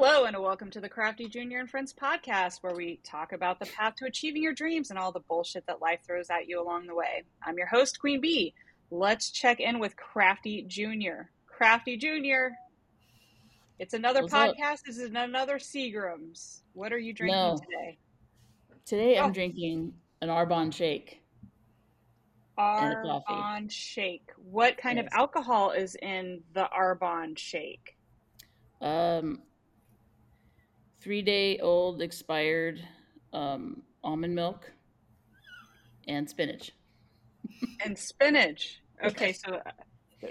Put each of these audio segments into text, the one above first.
Hello, and welcome to the Crafty Junior and Friends podcast, where we talk about the path to achieving your dreams and all the bullshit that life throws at you along the way. I'm your host, Queen Bee. Let's check in with Crafty Junior. Crafty Junior, it's another What's up? podcast. This is another Seagram's. What are you drinking No. today? Today I'm Oh. drinking an Arbonne shake. Arbonne shake. What kind of alcohol is in the Arbonne shake? Um, three day old expired um, almond milk and spinach. And spinach. Okay, so uh,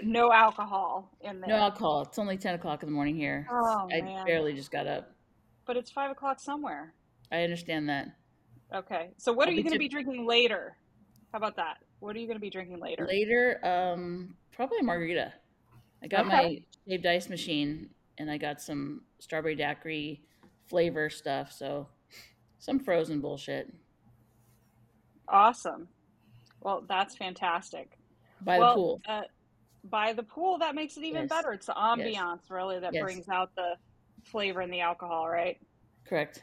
no alcohol in there. No alcohol. It's only 10 o'clock in the morning here. Oh, I man. barely just got up. But it's five o'clock somewhere. I understand that. Okay. So what I'll are you going to be drinking later? How about that? What are you going to be drinking later? Later, um, probably a margarita. I got Okay. my shaved ice machine and I got some strawberry daiquiri flavor stuff. So some frozen bullshit Awesome. Well, that's fantastic. by well, the pool. Uh, by the pool, that makes it even Yes. better. It's the ambiance, really, that Yes. brings out the flavor and the alcohol, right? Correct.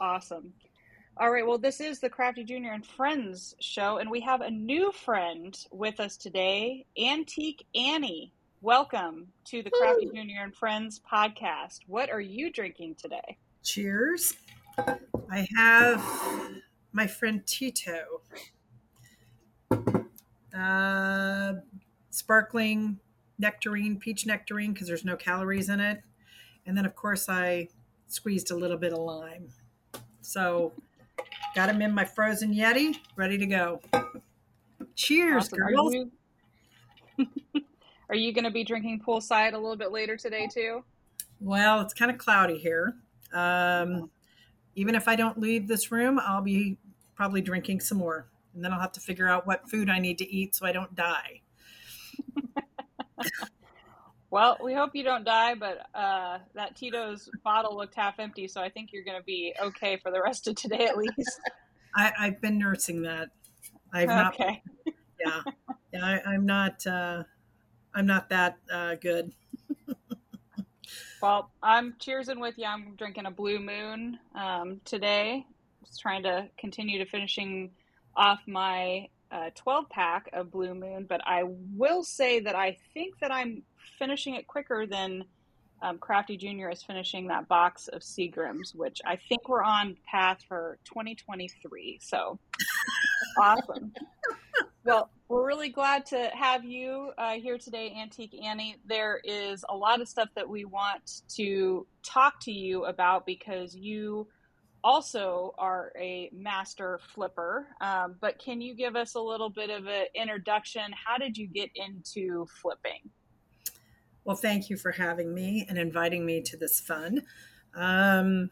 Awesome. All right. Well, this is the Crafty Junior and Friends show, and we have a new friend with us today, Antique Annie. Welcome to the Crafty. Junior and Friends podcast. What are you drinking today? Cheers. I have my friend Tito. Uh, sparkling nectarine, peach nectarine, because there's no calories in it. And then, of course, I squeezed a little bit of lime. So, got them in my frozen Yeti, ready to go. Cheers, Awesome. Girls. are you going to be drinking poolside a little bit later today, too? Well, it's kind of cloudy here. Um, even if I don't leave this room, I'll be probably drinking some more. And then I'll have to figure out what food I need to eat so I don't die. Well, we hope you don't die, but uh, that Tito's bottle looked half empty, so I think you're going to be okay for the rest of today at least. I, I've been nursing that. I've not. okay. Yeah, yeah. I, I'm not. Uh, I'm not that uh, good. Well, I'm cheersing with you. I'm drinking a Blue Moon um, today. Just trying to continue to finishing off my uh, 12 pack of Blue Moon, but I will say that I think that I'm finishing it quicker than um, Crafty Junior is finishing that box of Seagrams, which I think we're on path for 2023. So awesome. Well, we're really glad to have you uh, here today, Antique Annie. There is a lot of stuff that we want to talk to you about because you also are a master flipper. Um, but can you give us a little bit of an introduction? How did you get into flipping? Well, thank you for having me and inviting me to this fun. Um,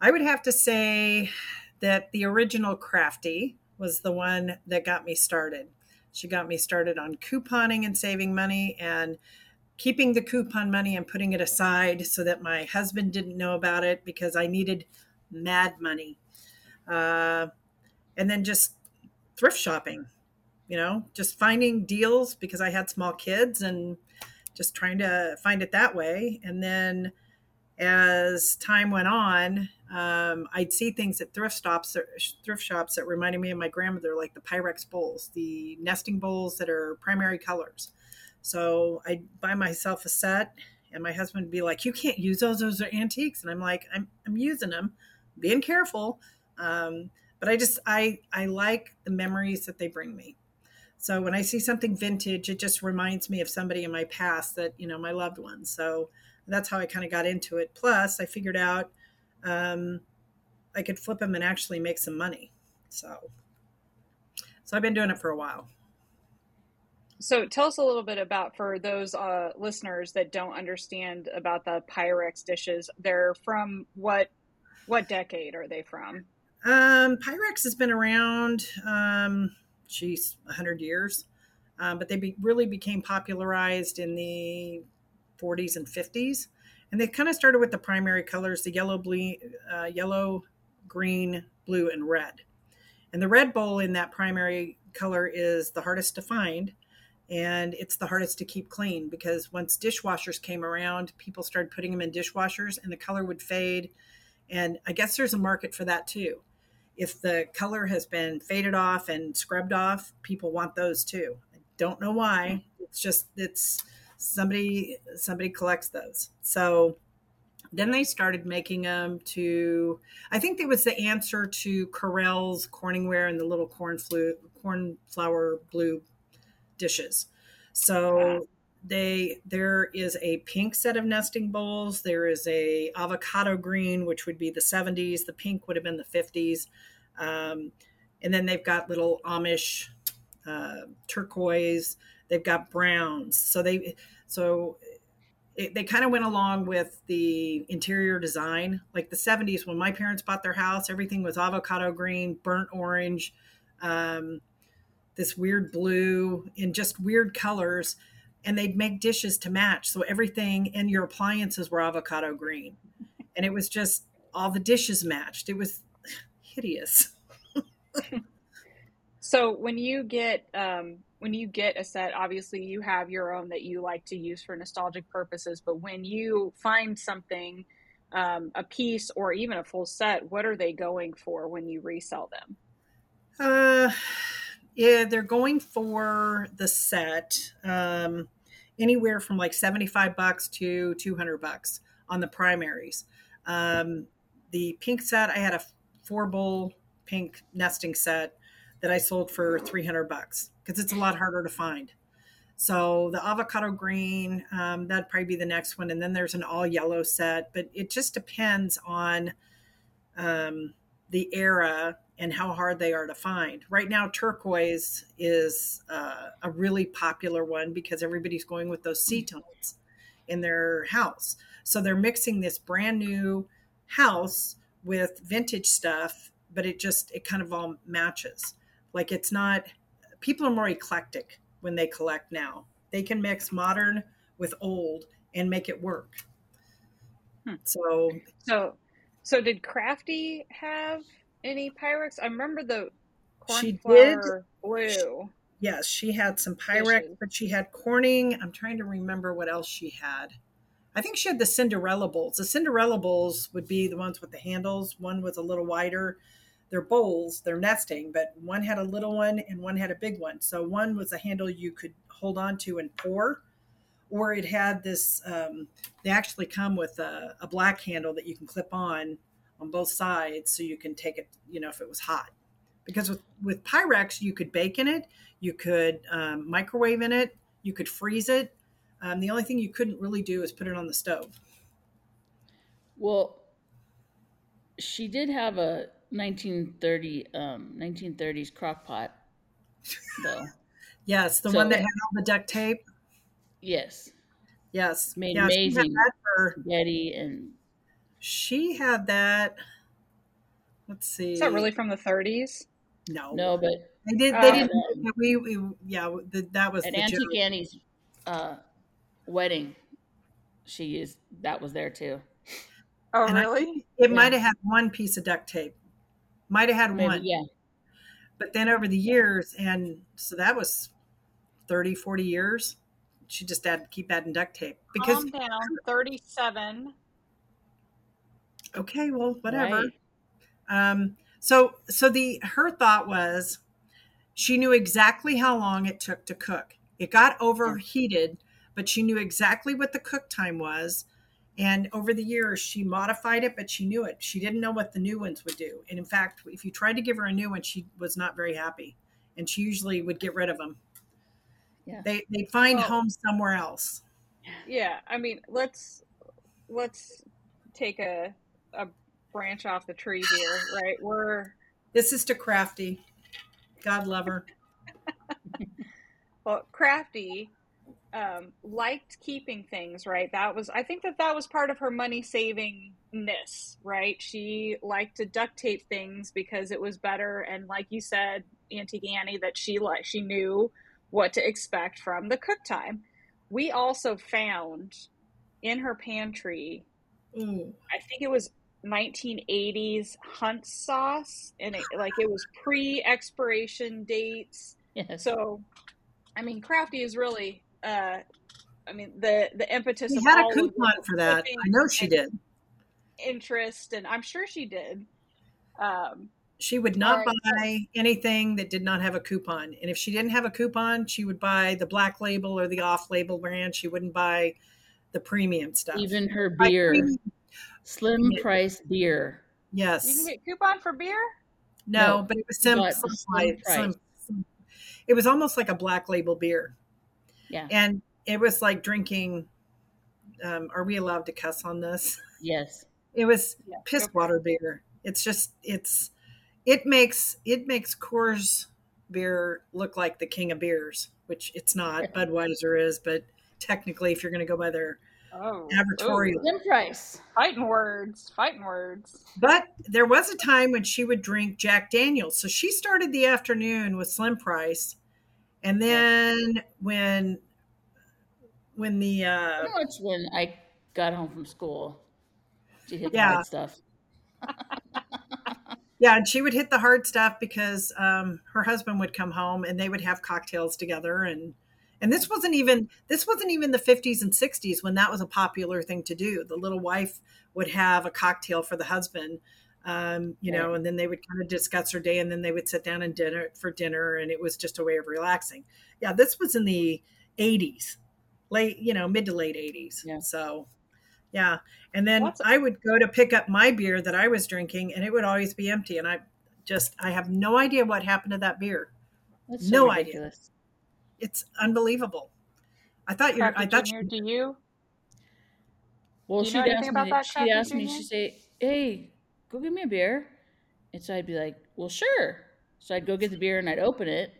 I would have to say that the original Crafty was the one that got me started. She got me started on couponing and saving money and keeping the coupon money and putting it aside so that my husband didn't know about it because I needed mad money. Uh, and then just thrift shopping, you know, just finding deals because I had small kids and just trying to find it that way. And then as time went on, um, I'd see things at thrift stops, thrift shops that reminded me of my grandmother, like the Pyrex bowls, the nesting bowls that are primary colors. So I'd buy myself a set, and my husband would be like, "You can't use those; those are antiques." And I'm like, "I'm I'm using them, being careful." Um, but I just I I like the memories that they bring me. So when I see something vintage, it just reminds me of somebody in my past that you know my loved ones. So that's how I kind of got into it. Plus, I figured out um, I could flip them and actually make some money. So, so I've been doing it for a while. So tell us a little bit about for those uh, listeners that don't understand about the Pyrex dishes. They're from what what decade are they from? Um, Pyrex has been around, um, geez, 100 years. Um, but they be, really became popularized in the 40s and 50s. And they kind of started with the primary colors the yellow, blue, uh, yellow, green, blue, and red. And the red bowl in that primary color is the hardest to find. and it's the hardest to keep clean because once dishwashers came around, people started putting them in dishwashers and the color would fade. And I guess there's a market for that too. If the color has been faded off and scrubbed off, people want those too. I don't know why. It's just it's somebody somebody collects those. So then they started making them to I think it was the answer to Corelle's Corningware and the little corn flu, cornflower blue dishes. So they there is a pink set of nesting bowls. There is a avocado green, which would be the 70s. The pink would have been the 50s. Um, and then they've got little Amish uh, turquoise. They've got browns. So they so it, they kind of went along with the interior design. Like the 70s, when my parents bought their house, everything was avocado green, burnt orange. Um, this weird blue in just weird colors and they'd make dishes to match so everything and your appliances were avocado green and it was just all the dishes matched it was hideous so when you get um, when you get a set obviously you have your own that you like to use for nostalgic purposes but when you find something um, a piece or even a full set what are they going for when you resell them uh yeah, they're going for the set um, anywhere from like 75 bucks to 200 bucks on the primaries. Um, the pink set, I had a four bowl pink nesting set that I sold for 300 bucks because it's a lot harder to find. So the avocado green, um, that'd probably be the next one. And then there's an all yellow set, but it just depends on um, the era and how hard they are to find. Right now, turquoise is uh, a really popular one because everybody's going with those sea tones in their house. So they're mixing this brand new house with vintage stuff, but it just, it kind of all matches. Like it's not, people are more eclectic when they collect now. They can mix modern with old and make it work. Hmm. So, so, so did Crafty have any Pyrex? I remember the cornflower blue. Yes, she had some Pyrex, dishes. but she had Corning. I'm trying to remember what else she had. I think she had the Cinderella bowls. The Cinderella bowls would be the ones with the handles. One was a little wider. They're bowls, they're nesting, but one had a little one and one had a big one. So one was a handle you could hold on to and pour, or it had this. Um, they actually come with a, a black handle that you can clip on on both sides so you can take it, you know, if it was hot. Because with, with Pyrex, you could bake in it, you could um, microwave in it, you could freeze it. Um, the only thing you couldn't really do is put it on the stove. Well, she did have a 1930 um, 1930s crock pot, though. yes, the so, one that had all the duct tape. Yes. Yes. Made yes, amazing for, spaghetti and she had that. Let's see. Is that really from the 30s? No, no, but they did. They uh, didn't. We, we, yeah, the, that was at Auntie joke. Annie's uh, wedding. She used that was there too. Oh, and really? I, it yeah. might have had one piece of duct tape. Might have had Maybe, one. Yeah. But then over the years, and so that was 30, 40 years, she just had to keep adding duct tape because Calm down. 37 okay, well, whatever. Right. Um, so, so the her thought was, she knew exactly how long it took to cook. It got overheated, but she knew exactly what the cook time was. And over the years, she modified it, but she knew it. She didn't know what the new ones would do. And in fact, if you tried to give her a new one, she was not very happy. And she usually would get rid of them. Yeah. They, they'd find well, home somewhere else. Yeah. I mean, let's, let's take a a branch off the tree here, right? We're this is to Crafty. God love her. well, Crafty um, liked keeping things, right? That was, I think that that was part of her money savingness, right? She liked to duct tape things because it was better. And like you said, Auntie Annie, that she like she knew what to expect from the cook time. We also found in her pantry, mm. I think it was 1980s hunt sauce and it like it was pre expiration dates yes. so I mean, crafty is really. Uh, I mean, the the impetus. She of had a coupon for that. I know she did. Interest, and I'm sure she did. Um, She would not All right, buy anything that did not have a coupon. And if she didn't have a coupon, she would buy the black label or the off label brand. She wouldn't buy the premium stuff. Even her beer, slim Yeah. price beer. Yes, you can yes. get coupon for beer. No, No, but it was sim, but sim, the slim sim- sim- it was almost like a black label beer. Yeah. And it was like drinking um, are we allowed to cuss on this? Yes. It was Yeah, piss go water beer. It's just it's it makes it makes Coors beer look like the king of beers, which it's not. Budweiser is, but technically, if you're going to go by their Oh, advertorial. Slim price. fighting words, fighting words. But there was a time when she would drink Jack Daniels, so she started the afternoon with Slim Price, and then when when the uh, Pretty much when I got home from school, she hit the hard stuff. Yeah, and she would hit the hard stuff because um, her husband would come home and they would have cocktails together and and this wasn't even this wasn't even the 50s and 60s when that was a popular thing to do. The little wife would have a cocktail for the husband, um, you know, and then they would kind of discuss her day and then they would sit down and dinner for dinner and it was just a way of relaxing. Yeah, this was in the 80s, late, you know, mid to late 80s. Yeah. So, yeah. And then That's- I would go to pick up my beer that I was drinking, and it would always be empty. And I just, I have no idea what happened to that beer. That's so No idea. It's unbelievable. I thought you, Crafty I thought Junior, you, do you? Well, Do you she'd anything ask about me. that, She'd Crafty ask me. She'd say, "Hey, go get me a beer," and so I'd be like, "Well, sure." So I'd go get the beer and I'd open it,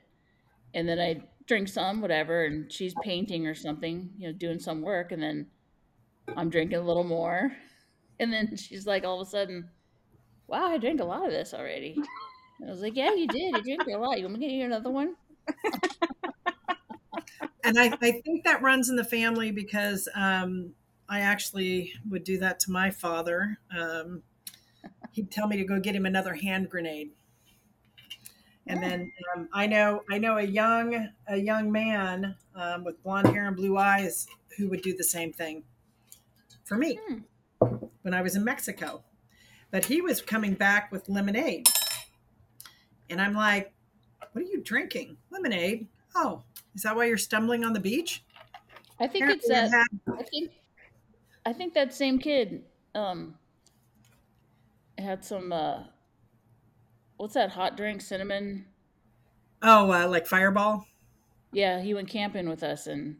and then I'd drink some, whatever. And she's painting or something, you know, doing some work, and then I'm drinking a little more, and then she's like, all of a sudden, "Wow, I drank a lot of this already." And I was like, "Yeah, you did. You drank a lot. You want me to get you another one?" and I, I think that runs in the family because um, I actually would do that to my father. Um, he'd tell me to go get him another hand grenade. And then um, I know I know a young a young man um, with blonde hair and blue eyes who would do the same thing for me Hmm. when I was in Mexico. But he was coming back with lemonade, and I'm like, "What are you drinking? Lemonade? Oh, is that why you're stumbling on the beach?" I think it's Apparently I that. had- I think I think that same kid um had some uh what's that hot drink cinnamon? oh, uh, like Fireball. Yeah, he went camping with us and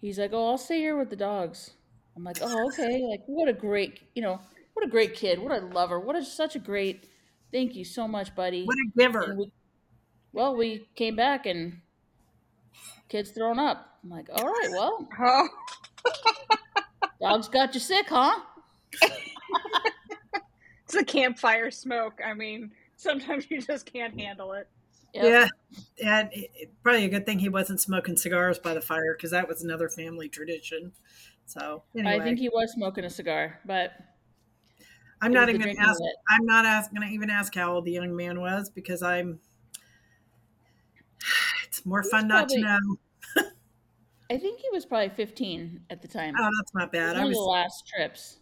he's like, "Oh, I'll stay here with the dogs." I'm like, "Oh, okay." Like what a great, you know, what a great kid. What a lover. What a such a great Thank you so much, buddy. What a giver! We, well, we came back and kids thrown up. I'm like, "All right, well, dogs got you sick, huh?" it's the campfire smoke. I mean, sometimes you just can't handle it. Yep. Yeah, and it, it- probably a good thing he wasn't smoking cigars by the fire because that was another family tradition. So anyway, I think he was smoking a cigar, but I'm not was the even drinking ask. I'm not ask, gonna even ask how old the young man was because I'm. It's more was fun not to know. I think he was probably 15 at the time. Oh, that's not bad. was I one of the last trips.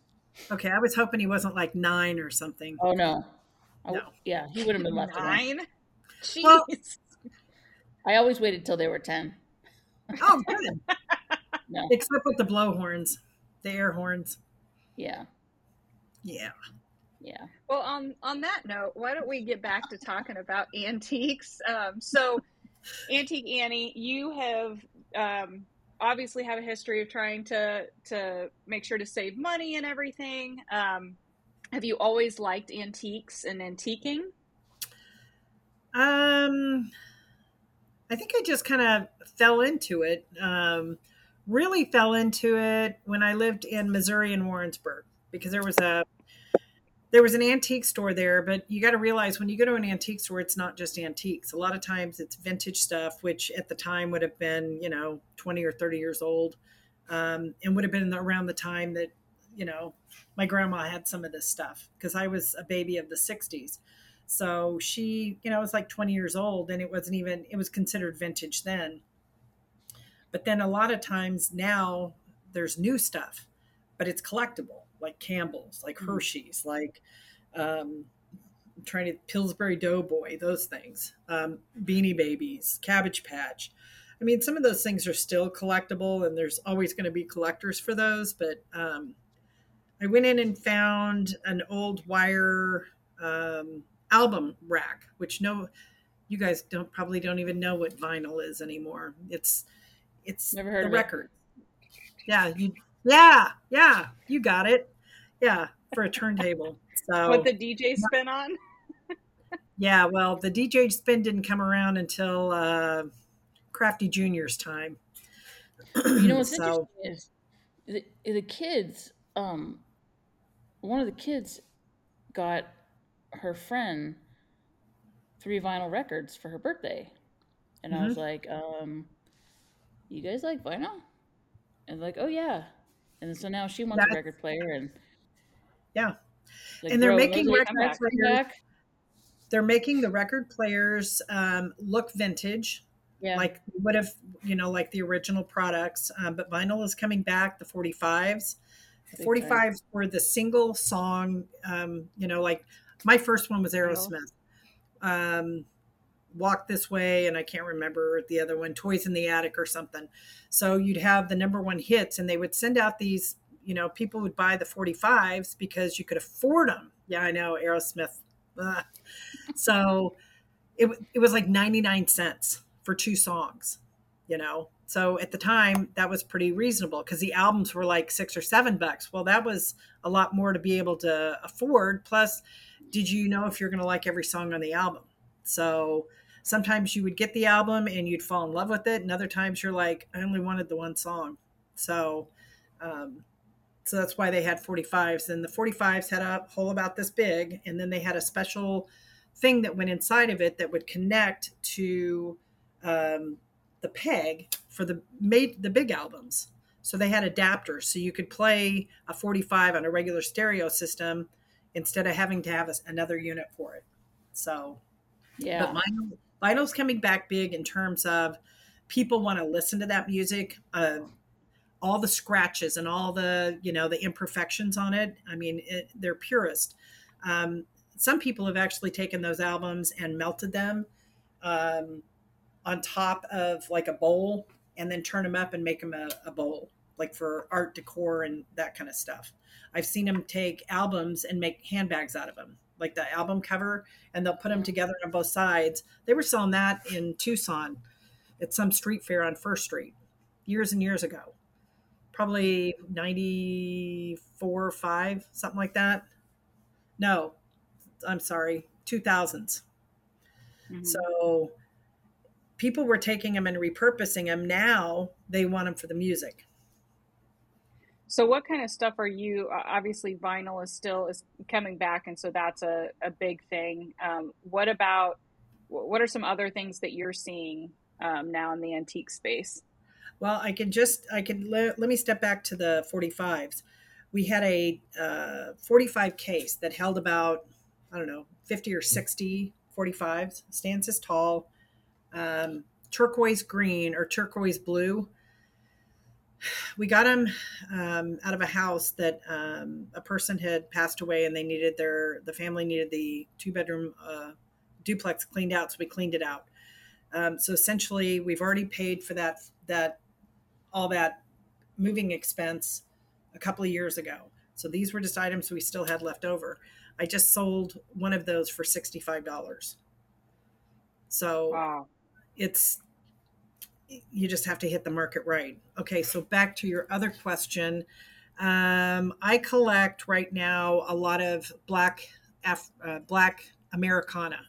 Okay. I was hoping he wasn't like nine or something. Oh no. I w- No. Yeah, he would have been left alone. Nine. Jeez. Well- I always waited till they were 10. Oh, good. No. Except with the blowhorns, the air horns. Yeah. Yeah. Yeah. Well, on on that note, why don't we get back to talking about antiques? Um, so, Antique Annie, you have um, obviously have a history of trying to to make sure to save money and everything. Um, have you always liked antiques and antiquing? Um, I think I just kind of fell into it. Um, really fell into it when I lived in Missouri in Warrensburg because there was a there was an antique store there. But you got to realize when you go to an antique store, it's not just antiques. A lot of times it's vintage stuff, which at the time would have been you know twenty or thirty years old, um, and would have been around the time that you know my grandma had some of this stuff because I was a baby of the '60s. So she, you know, was like 20 years old and it wasn't even, it was considered vintage then. But then a lot of times now there's new stuff, but it's collectible, like Campbell's, like Mhm. Hershey's, like um, I'm trying to Pillsbury Doughboy, those things, um, Beanie Babies, Cabbage Patch. I mean, some of those things are still collectible, and there's always going to be collectors for those. But um, I went in and found an old wire um, album rack, which no, you guys don't probably don't even know what vinyl is anymore. It's it's Never heard the of it. record. Yeah, you yeah yeah you got it. Yeah, for a turntable. So What the DJ spin on? yeah, well, the DJ spin didn't come around until uh, Crafty Junior's time. You know what's So- interesting is the, the kids. Um, one of the kids got her friend three vinyl records for her birthday, and I was like, um, "You guys like vinyl?" And like, "Oh yeah." And so now she wants That's- a record player, and Yeah. like, And they're bro, making those are- records back, for back. They're making the record players um, look vintage, Yeah, like would have you know like the original products. Um, but vinyl is coming back. The 45s. The Big 45s were the single song. Um, you know, like my first one was Aerosmith. Um, Walk This Way, and I can't remember the other one, Toys in the Attic or something. So you'd have the number one hits, and they would send out these, you know, people would buy the 45s because you could afford them. Yeah, I know, Aerosmith. Ugh. So it, it was like 99 cents for two songs, you know? So at the time, that was pretty reasonable because the albums were like six or seven bucks. Well, that was a lot more to be able to afford. Plus, did you know if you're going to like every song on the album? So sometimes you would get the album and you'd fall in love with it, and other times you're like, I only wanted the one song. So, um, so that's why they had 45s. And the 45s had a hole about this big, and then they had a special thing that went inside of it that would connect to um, the peg for the made the big albums. So they had adapters, so you could play a 45 on a regular stereo system instead of having to have a, another unit for it. So yeah. but vinyl, vinyl's coming back big in terms of people want to listen to that music. Uh, all the scratches and all the you know the imperfections on it. I mean, it, they're purist. Um, some people have actually taken those albums and melted them um, on top of like a bowl and then turn them up and make them a, a bowl like for art decor and that kind of stuff i've seen them take albums and make handbags out of them like the album cover and they'll put them together on both sides they were selling that in tucson at some street fair on first street years and years ago probably 94 or 5 something like that no i'm sorry 2000s Mhm. so people were taking them and repurposing them. Now they want them for the music. So what kind of stuff are you? uh, Obviously, vinyl is still is coming back, and so that's a, a big thing. Um, what about what are some other things that you're seeing um, now in the antique space? Well, I can just, I can, let, let me step back to the 45s. We had a uh, 45 case that held about, I don't know, 50 or 60 45s, stands as tall, um, turquoise green or turquoise blue. We got them um, out of a house that um, a person had passed away and they needed their, the family needed the two bedroom uh, duplex cleaned out. So we cleaned it out. Um, so essentially, we've already paid for that that all that moving expense a couple of years ago. So these were just items we still had left over. I just sold one of those for sixty five dollars. So Wow. it's you just have to hit the market right. Okay, so back to your other question. Um, I collect right now a lot of black Af- uh, black Americana,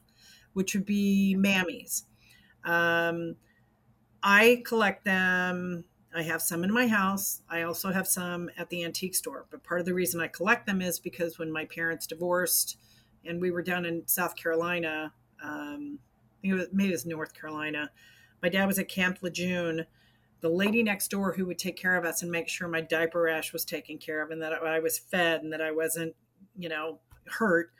which would be mammies. Um, I collect them. I have some in my house. I also have some at the antique store. But part of the reason I collect them is because when my parents divorced and we were down in South Carolina, um, I think it was, maybe it was North Carolina, my dad was at Camp Lejeune. The lady next door who would take care of us and make sure my diaper rash was taken care of and that I was fed and that I wasn't, you know, hurt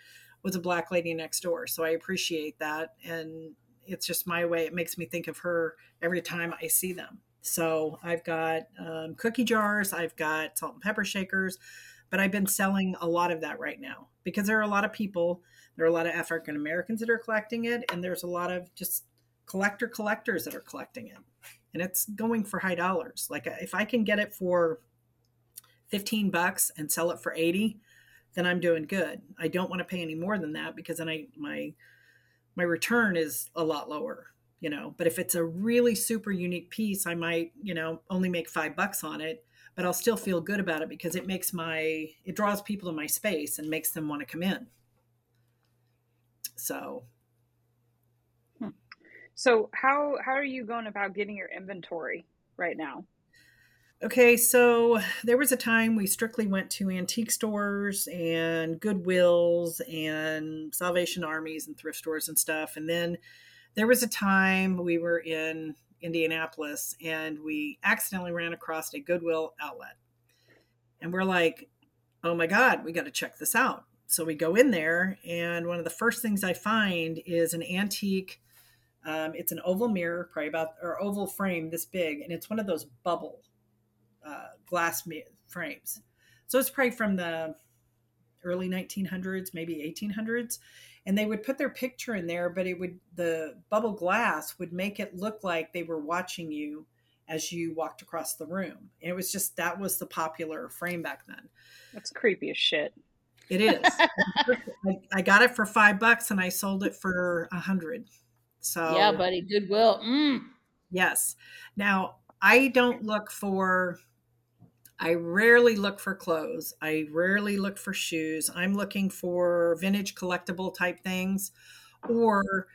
was a black lady next door. So I appreciate that. And it's just my way. It makes me think of her every time I see them. So I've got um, cookie jars, I've got salt and pepper shakers, but I've been selling a lot of that right now because there are a lot of people, there are a lot of African Americans that are collecting it, and there's a lot of just collector collectors that are collecting it. And it's going for high dollars. Like if I can get it for 15 bucks and sell it for 80, then I'm doing good. I don't want to pay any more than that because then I my my return is a lot lower, you know. But if it's a really super unique piece, I might, you know, only make 5 bucks on it, but I'll still feel good about it because it makes my it draws people to my space and makes them want to come in. So hmm. so how how are you going about getting your inventory right now? Okay, so there was a time we strictly went to antique stores and Goodwills and Salvation Armies and thrift stores and stuff. And then there was a time we were in Indianapolis and we accidentally ran across a Goodwill outlet. And we're like, oh my God, we got to check this out. So we go in there, and one of the first things I find is an antique. Um, it's an oval mirror, probably about or oval frame this big, and it's one of those bubble uh, glass frames. So it's probably from the early 1900s, maybe 1800s. And they would put their picture in there, but it would, the bubble glass would make it look like they were watching you as you walked across the room. And it was just, that was the popular frame back then. That's creepy as shit. It is. I, I, got it for five bucks and I sold it for a hundred. So yeah, buddy, goodwill. Mm. Yes. Now I don't look for I rarely look for clothes. I rarely look for shoes. I'm looking for vintage collectible type things or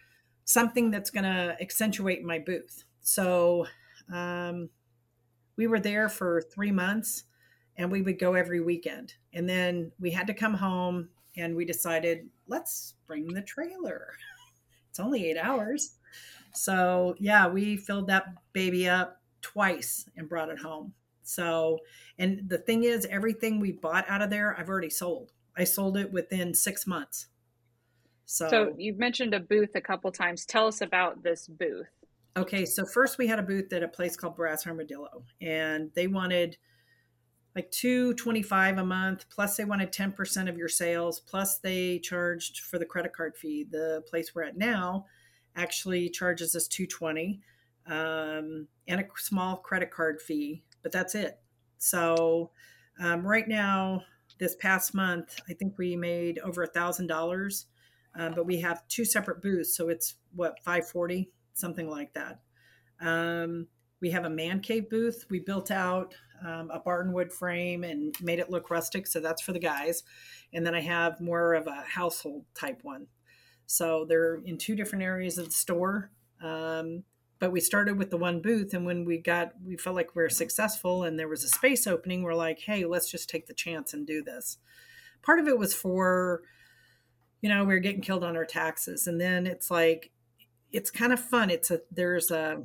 something that's going to accentuate my booth. So um, we were there for three months and we would go every weekend. And then we had to come home and we decided, let's bring the trailer. it's only eight hours. So yeah, we filled that baby up twice and brought it home. So, and the thing is, everything we bought out of there, I've already sold. I sold it within six months. So, so you've mentioned a booth a couple times. Tell us about this booth. Okay, so first we had a booth at a place called Brass Armadillo, and they wanted like two twenty five a month, plus they wanted ten percent of your sales, plus they charged for the credit card fee. The place we're at now actually charges us two twenty, um, and a small credit card fee but that's it. So um, right now, this past month, I think we made over a thousand dollars, uh, but we have two separate booths, so it's what 540, something like that. Um, we have a man cave booth. We built out um, a bartonwood frame and made it look rustic, so that's for the guys. And then I have more of a household type one. So they're in two different areas of the store. Um, but we started with the one booth and when we got we felt like we were successful and there was a space opening we're like hey let's just take the chance and do this. Part of it was for you know we were getting killed on our taxes and then it's like it's kind of fun. It's a there's a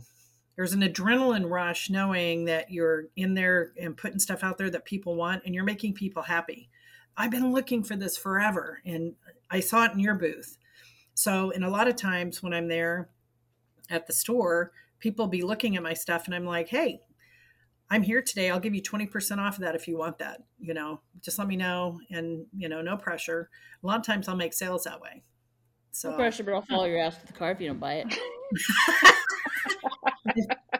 there's an adrenaline rush knowing that you're in there and putting stuff out there that people want and you're making people happy. I've been looking for this forever and i saw it in your booth. So and a lot of times when i'm there at the store, people be looking at my stuff and I'm like, hey, I'm here today. I'll give you 20% off of that if you want that. You know, just let me know and, you know, no pressure. A lot of times I'll make sales that way. So no pressure, but I'll follow your ass to the car if you don't buy it.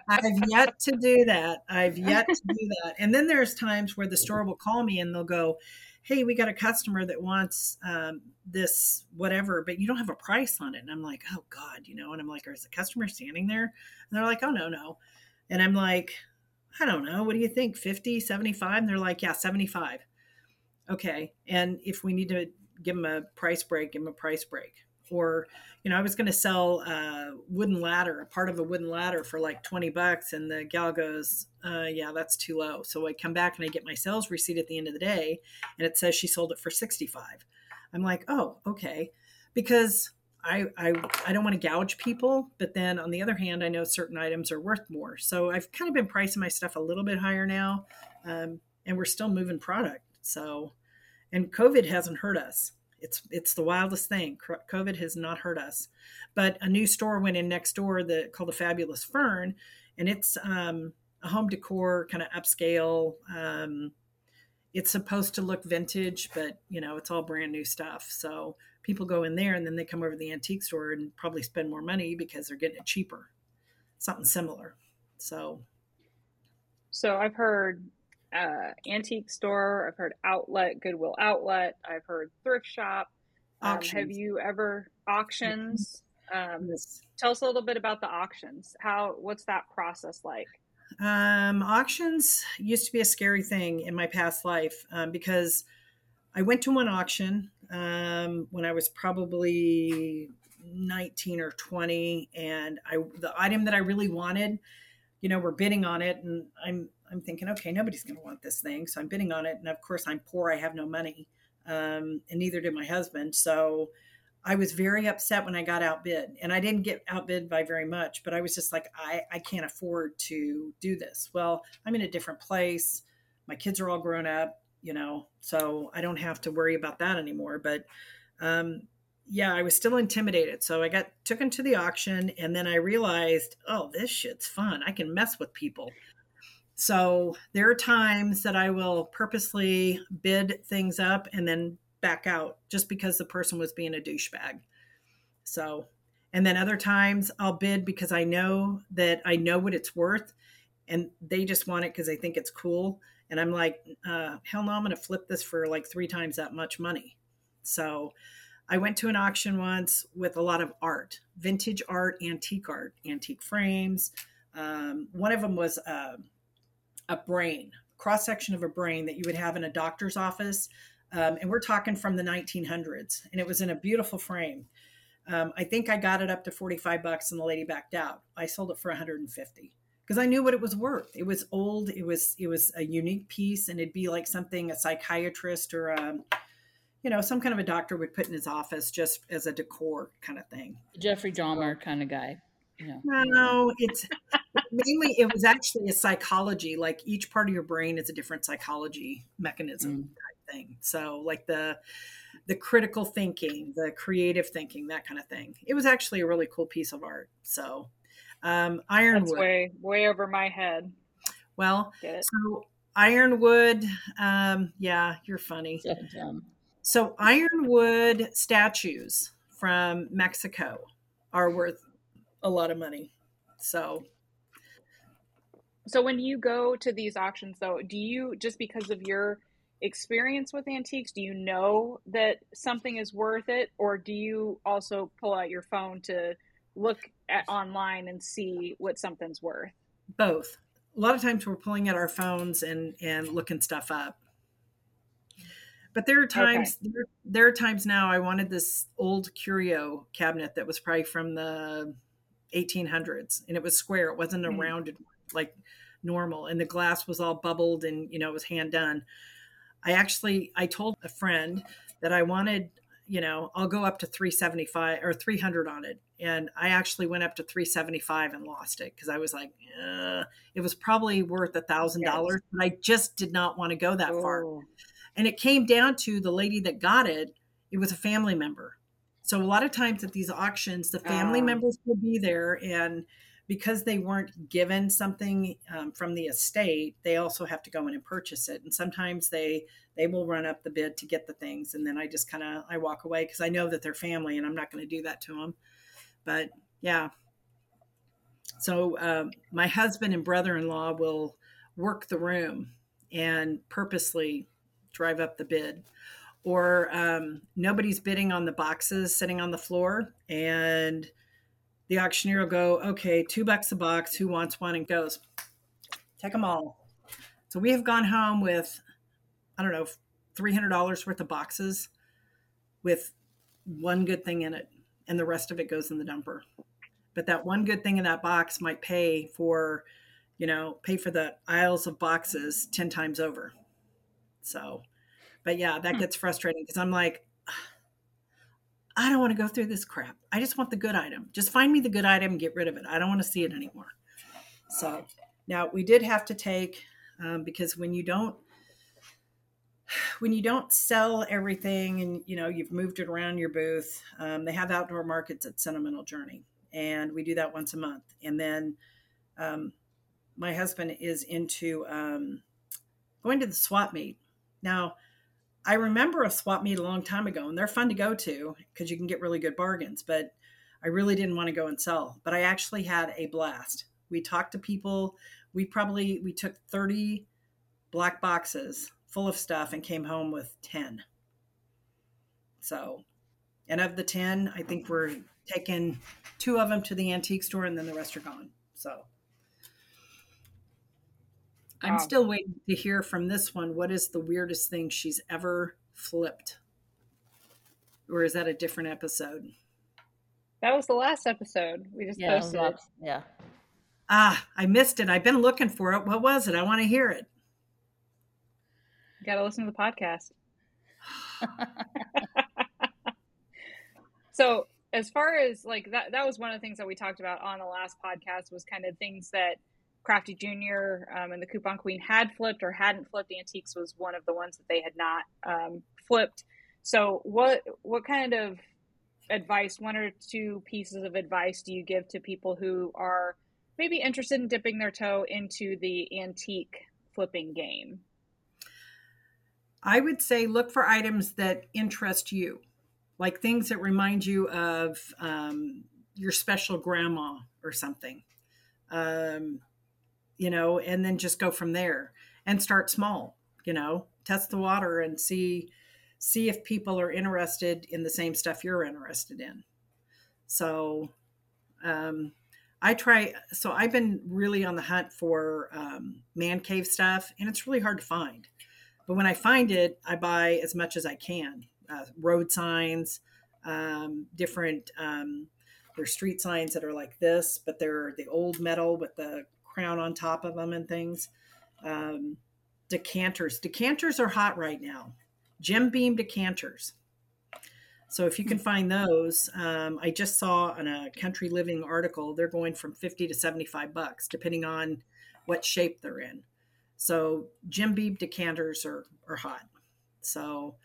I've yet to do that. I've yet to do that. And then there's times where the store will call me and they'll go, hey, we got a customer that wants um, this whatever, but you don't have a price on it. And I'm like, oh God, you know, and I'm like, is the customer standing there? And they're like, oh, no, no. And I'm like, I don't know. What do you think? 50, 75? And they're like, yeah, 75. Okay. And if we need to give them a price break, give them a price break or you know i was going to sell a wooden ladder a part of a wooden ladder for like 20 bucks and the gal goes uh, yeah that's too low so i come back and i get my sales receipt at the end of the day and it says she sold it for 65 i'm like oh okay because I, I, I don't want to gouge people, but then on the other hand, I know certain items are worth more. So I've kind of been pricing my stuff a little bit higher now, um, and we're still moving product. So, and COVID hasn't hurt us it's it's the wildest thing. COVID has not hurt us, but a new store went in next door that called the Fabulous Fern, and it's um, a home decor kind of upscale. Um, it's supposed to look vintage, but you know, it's all brand new stuff. So people go in there and then they come over to the antique store and probably spend more money because they're getting it cheaper. Something similar. So So I've heard uh, antique store, I've heard outlet, Goodwill outlet, I've heard thrift shop. Um, have you ever auctions? Um, yes. Tell us a little bit about the auctions. How what's that process like? Um, auctions used to be a scary thing in my past life um, because I went to one auction um, when I was probably 19 or 20, and I the item that I really wanted, you know, we're bidding on it, and I'm I'm thinking, okay, nobody's going to want this thing, so I'm bidding on it, and of course I'm poor, I have no money, um, and neither did my husband, so I was very upset when I got outbid, and I didn't get outbid by very much, but I was just like, I, I can't afford to do this. Well, I'm in a different place. My kids are all grown up, you know, so I don't have to worry about that anymore. But um, yeah, I was still intimidated. So I got took into the auction, and then I realized, oh, this shit's fun. I can mess with people. So there are times that I will purposely bid things up and then back out just because the person was being a douchebag. So, and then other times I'll bid because I know that I know what it's worth and they just want it because they think it's cool. And I'm like, uh, hell no, I'm going to flip this for like three times that much money. So I went to an auction once with a lot of art, vintage art, antique art, antique frames. Um, one of them was uh, a brain, cross section of a brain that you would have in a doctor's office um, and we're talking from the 1900s, and it was in a beautiful frame. Um, I think I got it up to 45 bucks, and the lady backed out. I sold it for 150 because I knew what it was worth. It was old. It was it was a unique piece, and it'd be like something a psychiatrist or a, um, you know some kind of a doctor would put in his office just as a decor kind of thing. Jeffrey Dahmer kind of guy. No, no, it's mainly it was actually a psychology. Like each part of your brain is a different psychology mechanism. Mm thing. So like the the critical thinking, the creative thinking, that kind of thing. It was actually a really cool piece of art. So um, ironwood. That's way way over my head. Well, so ironwood. Um, yeah, you're funny. So ironwood statues from Mexico are worth a lot of money. So so when you go to these auctions though, do you just because of your experience with antiques? Do you know that something is worth it, or do you also pull out your phone to look at online and see what something's worth? Both. A lot of times we're pulling out our phones and and looking stuff up. But there are times okay. there, there are times now I wanted this old curio cabinet that was probably from the 1800s and it was square. It wasn't a mm. rounded like normal and the glass was all bubbled and you know it was hand done I actually I told a friend that I wanted, you know, I'll go up to 375 or 300 on it. And I actually went up to 375 and lost it because I was like, it was probably worth a thousand dollars, but I just did not want to go that far. Oh. And it came down to the lady that got it, it was a family member. So a lot of times at these auctions, the family um. members will be there and because they weren't given something um, from the estate, they also have to go in and purchase it. And sometimes they they will run up the bid to get the things, and then I just kind of I walk away because I know that they're family, and I'm not going to do that to them. But yeah, so um, my husband and brother-in-law will work the room and purposely drive up the bid or um, nobody's bidding on the boxes sitting on the floor and the auctioneer will go, okay, two bucks a box. Who wants one? And goes, take them all. So we have gone home with, I don't know, $300 worth of boxes with one good thing in it, and the rest of it goes in the dumper. But that one good thing in that box might pay for, you know, pay for the aisles of boxes 10 times over. So, but yeah, that hmm. gets frustrating because I'm like, I don't want to go through this crap. I just want the good item. Just find me the good item and get rid of it. I don't want to see it anymore. So now we did have to take um, because when you don't when you don't sell everything and you know you've moved it around your booth, um, they have outdoor markets at Sentimental Journey, and we do that once a month. And then um, my husband is into um, going to the swap meet. Now, I remember a swap meet a long time ago, and they're fun to go to because you can get really good bargains. But I really didn't want to go and sell. But I actually had a blast. We talked to people. We probably we took thirty black boxes full of stuff and came home with ten. So, and of the ten, I think we're taking two of them to the antique store, and then the rest are gone. So. I'm Wow. still waiting to hear from this one. What is the weirdest thing she's ever flipped? Or is that a different episode? That was the last episode we just Yeah, posted. lots- yeah. Ah, I missed it. I've been looking for it. What was it? I want to hear it. You got to listen to the podcast. so as far as like that that was one of the things that we talked about on the last podcast was kind of things that crafty junior um, and the coupon queen had flipped or hadn't flipped. Antiques was one of the ones that they had not um, flipped. So what what kind of advice one or two pieces of advice do you give to people who are maybe interested in dipping their toe into the antique flipping game? I would say look for items that interest you, like things that remind you of um, your special grandma or something. Um, you know, and then just go from there and start small. You know, test the water and see see if people are interested in the same stuff you're interested in. So, um, I try. So I've been really on the hunt for um, man cave stuff, and it's really hard to find. But when I find it, I buy as much as I can. Uh, road signs, um, different. Um, there's street signs that are like this, but they're the old metal with the crown on top of them and things. Um, decanters. Decanters are hot right now. Jim Beam decanters. So if you can find those, um, I just saw on a Country Living article, they're going from 50 to 75 bucks, depending on what shape they're in. So Jim Beam decanters are, are hot. So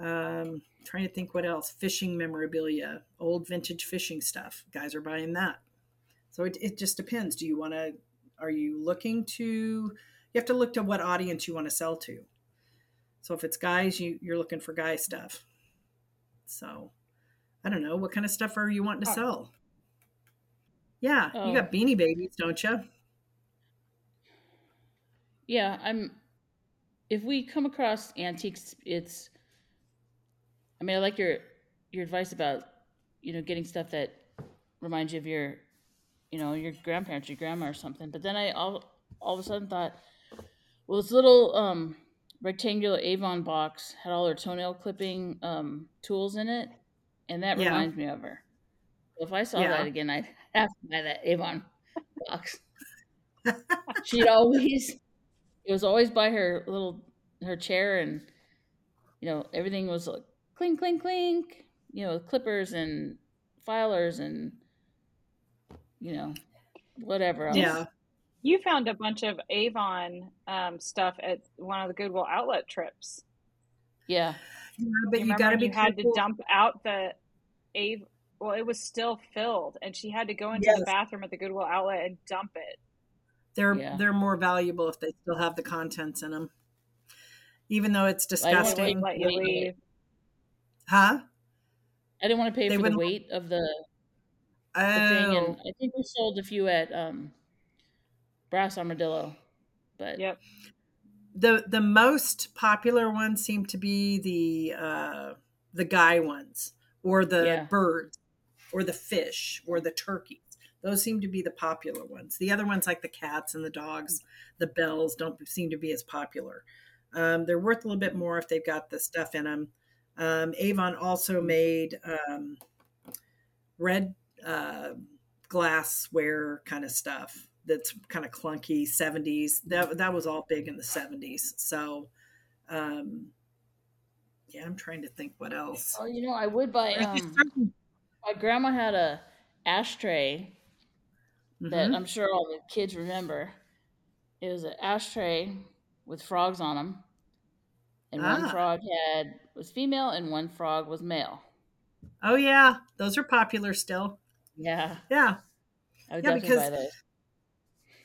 um, trying to think what else. Fishing memorabilia, old vintage fishing stuff. Guys are buying that. So it, it just depends. Do you want to, are you looking to, you have to look to what audience you want to sell to. So if it's guys, you, you're looking for guy stuff. So I don't know. What kind of stuff are you wanting to Oh. sell? Yeah, Oh. you got beanie babies, don't you? Yeah, I'm. If we come across antiques, it's. I mean, I like your your advice about you know getting stuff that reminds you of your, you know, your grandparents, your grandma, or something. But then I all all of a sudden thought, well, this little um, rectangular Avon box had all her toenail clipping um, tools in it, and that Yeah. reminds me of her. If I saw Yeah. that again, I'd have to buy that Avon box. She'd always it was always by her little her chair and you know everything was like clink clink clink you know clippers and filers and you know whatever else. Yeah. You found a bunch of Avon um, stuff at one of the Goodwill outlet trips. yeah Yeah, but you you, got to be you had to dump out the Av. Well, it was still filled, and she had to go into Yes. the bathroom at the Goodwill outlet and dump it. They're Yeah. they're more valuable if they still have the contents in them. Even though it's I don't They disgusting. wouldn't let you Wait. leave. Huh? i didn't want to pay They for the wouldn't- weight of the, the thing and Oh, i think we sold a few at um brass armadillo but Yep. the the most popular ones seem to be the uh, the guy ones, or the Yeah. birds, or the fish, or the turkeys. Those seem to be the popular ones. The other ones, like the cats and the dogs, the bells, don't seem to be as popular. Um, they're worth a little bit more if they've got the stuff in them. Um, Avon also made um, red uh, glassware kind of stuff that's kind of clunky 70s that that was all big in the 70s so um yeah i'm trying to think what else oh you know i would buy um my grandma had a ashtray that Mhm. I'm sure all the kids remember. It was an ashtray with frogs on them, and one Ah. frog had was female and one frog was male. oh yeah those are popular still Yeah, yeah I Yeah, because-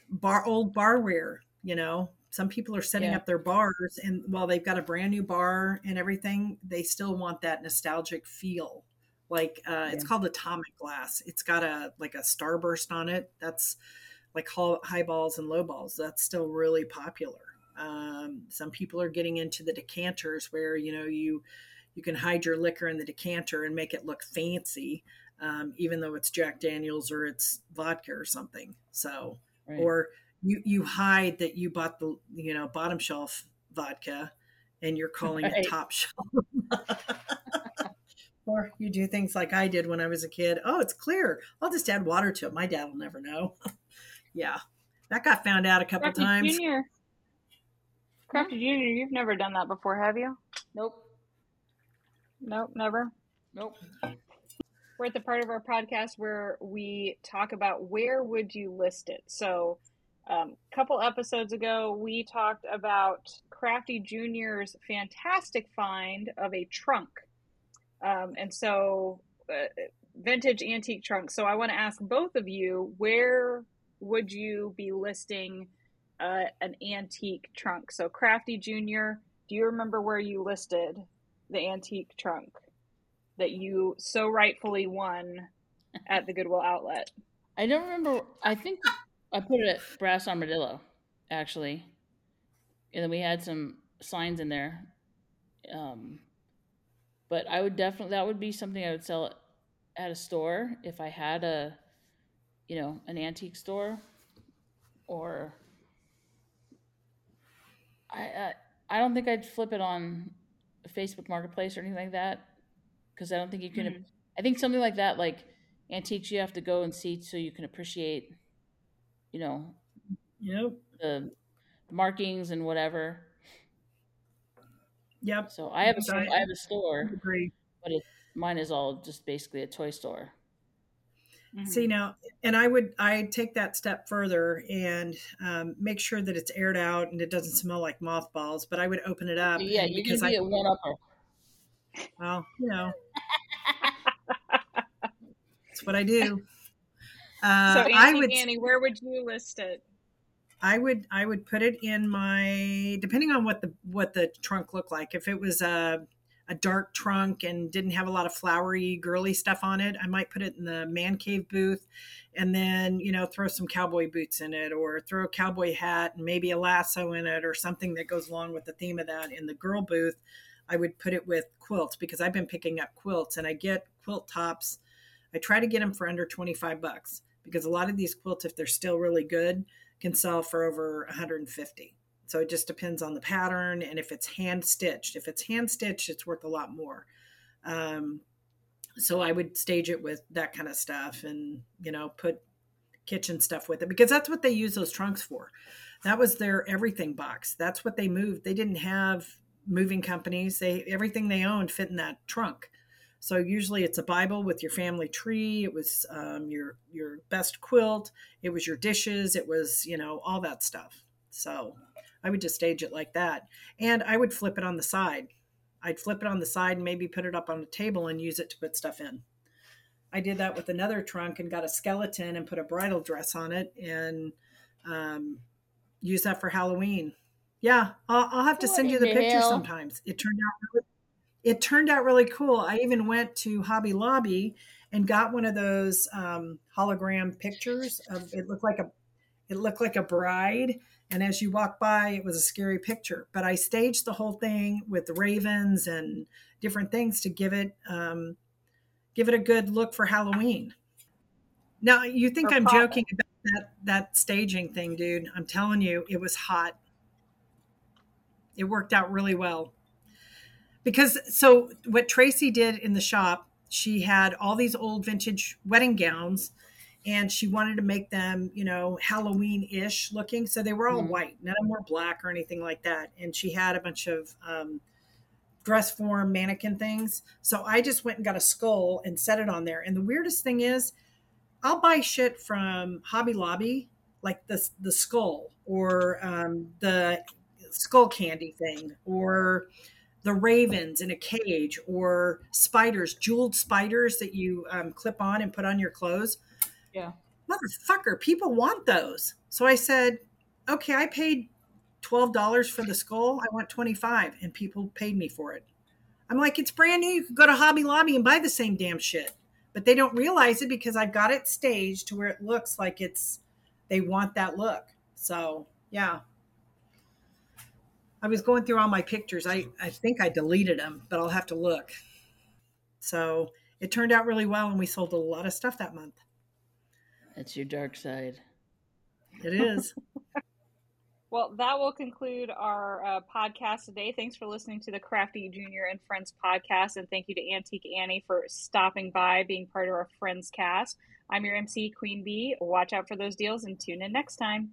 bar old barware. You know, some people are setting Yeah. up their bars, and while they've got a brand new bar and everything, they still want that nostalgic feel. Like uh, it's called atomic glass. It's got a like a starburst on it. That's like high balls and low balls. That's still really popular. Um, some people are getting into the decanters where you know you you can hide your liquor in the decanter and make it look fancy, um, even though it's Jack Daniels or it's vodka or something. So Right. or you you hide that you bought the you know bottom shelf vodka and you're calling Right. it top shelf. or you do things like I did when I was a kid. Oh, it's clear. I'll just add water to it. My dad will never know. yeah. That got found out a couple Crafty times. Junior. Crafty Junior, you've never done that before, have you? Nope. Nope, never. Nope. We're at the part of our podcast where we talk about where would you list it. So, um, a couple episodes ago, we talked about Crafty Junior's fantastic find of a trunk, um, and so uh, vintage antique trunk. So, I want to ask both of you, where would you be listing uh, an antique trunk? So, Crafty Junior, do you remember where you listed the antique trunk? That you so rightfully won at the Goodwill outlet. I don't remember. I think I put it at Brass Armadillo, actually. And then we had some signs in there. Um, but I would definitely, that would be something I would sell at a store if I had a, you know, an antique store or I, I, I don't think I'd flip it on Facebook Marketplace or anything like that because I don't think you can. Mhm. I think something like that, like antiques, you have to go and see so you can appreciate, you know, Yep. the markings and whatever. Yep. So I have a, Sorry. I have a store, agree. but it, mine is all just basically a toy store. Mhm. See now, and I would I take that step further and um, make sure that it's aired out and it doesn't smell like mothballs. But I would open it up. yeah, because gonna be I a one upper. Well, you know, that's what I do. Uh, so, I would Annie, where would you list it? I would I would put it in my depending on what the what the trunk looked like. If it was a a dark trunk and didn't have a lot of flowery girly stuff on it, I might put it in the man cave booth and then, you know, throw some cowboy boots in it or throw a cowboy hat and maybe a lasso in it or something that goes along with the theme of that in the girl booth. I would put it with quilts because I've been picking up quilts and I get quilt tops. I try to get them for under 25 bucks because a lot of these quilts if they're still really good can sell for over 150 so it just depends on the pattern and if it's hand stitched. If it's hand stitched it's worth a lot more. Um, so i would stage it with that kind of stuff and you know put kitchen stuff with it because that's what they use those trunks for. That was their everything box. That's what they moved. They didn't have moving companies they everything they owned fit in that trunk so usually it's a Bible with your family tree. It was um, your your best quilt. It was your dishes. It was you know all that stuff. So I would just stage it like that, and I would flip it on the side. I'd flip it on the side and maybe put it up on the table and use it to put stuff in. I did that with another trunk and got a skeleton and put a bridal dress on it and um, use that for Halloween. Yeah, I'll, I'll have to send you the picture hell? sometimes. It turned out really, it turned out really cool. I even went to Hobby Lobby and got one of those um, hologram pictures of it looked like a it looked like a bride and as you walk by it was a scary picture but i staged the whole thing with the ravens and different things to give it um, give it a good look for halloween now you think For i'm joking about that that staging thing dude i'm telling you it was hot it worked out really well. Because so what tracy did in the shop she had all these old vintage wedding gowns and she wanted to make them you know halloween-ish looking. So they were all Mhm. white none of them were black or anything like that. And she had a bunch of um, dress form mannequin things. So i just went and got a skull and set it on there. And the weirdest thing is i'll buy shit from hobby lobby like the, the skull or um, the skull candy thing or the ravens in a cage or spiders jeweled spiders that you um, clip on and put on your clothes Yeah. motherfucker people want those So I said, okay, I paid $12 for the skull. I want 25 and people paid me for it. I'm like, it's brand new. You could go to Hobby Lobby and buy the same damn shit. But they don't realize it because I've got it staged to where it looks like it's, they want that look. So, yeah. I was going through all my pictures. I, I think I deleted them, but I'll have to look. So it turned out really well and we sold a lot of stuff that month. That's your dark side. It is. well, that will conclude our uh, podcast today. Thanks for listening to the Crafty Junior and Friends podcast. And thank you to Antique Annie for stopping by, being part of our Friends cast. I'm your MC, Queen Bee. Watch out for those deals and tune in next time.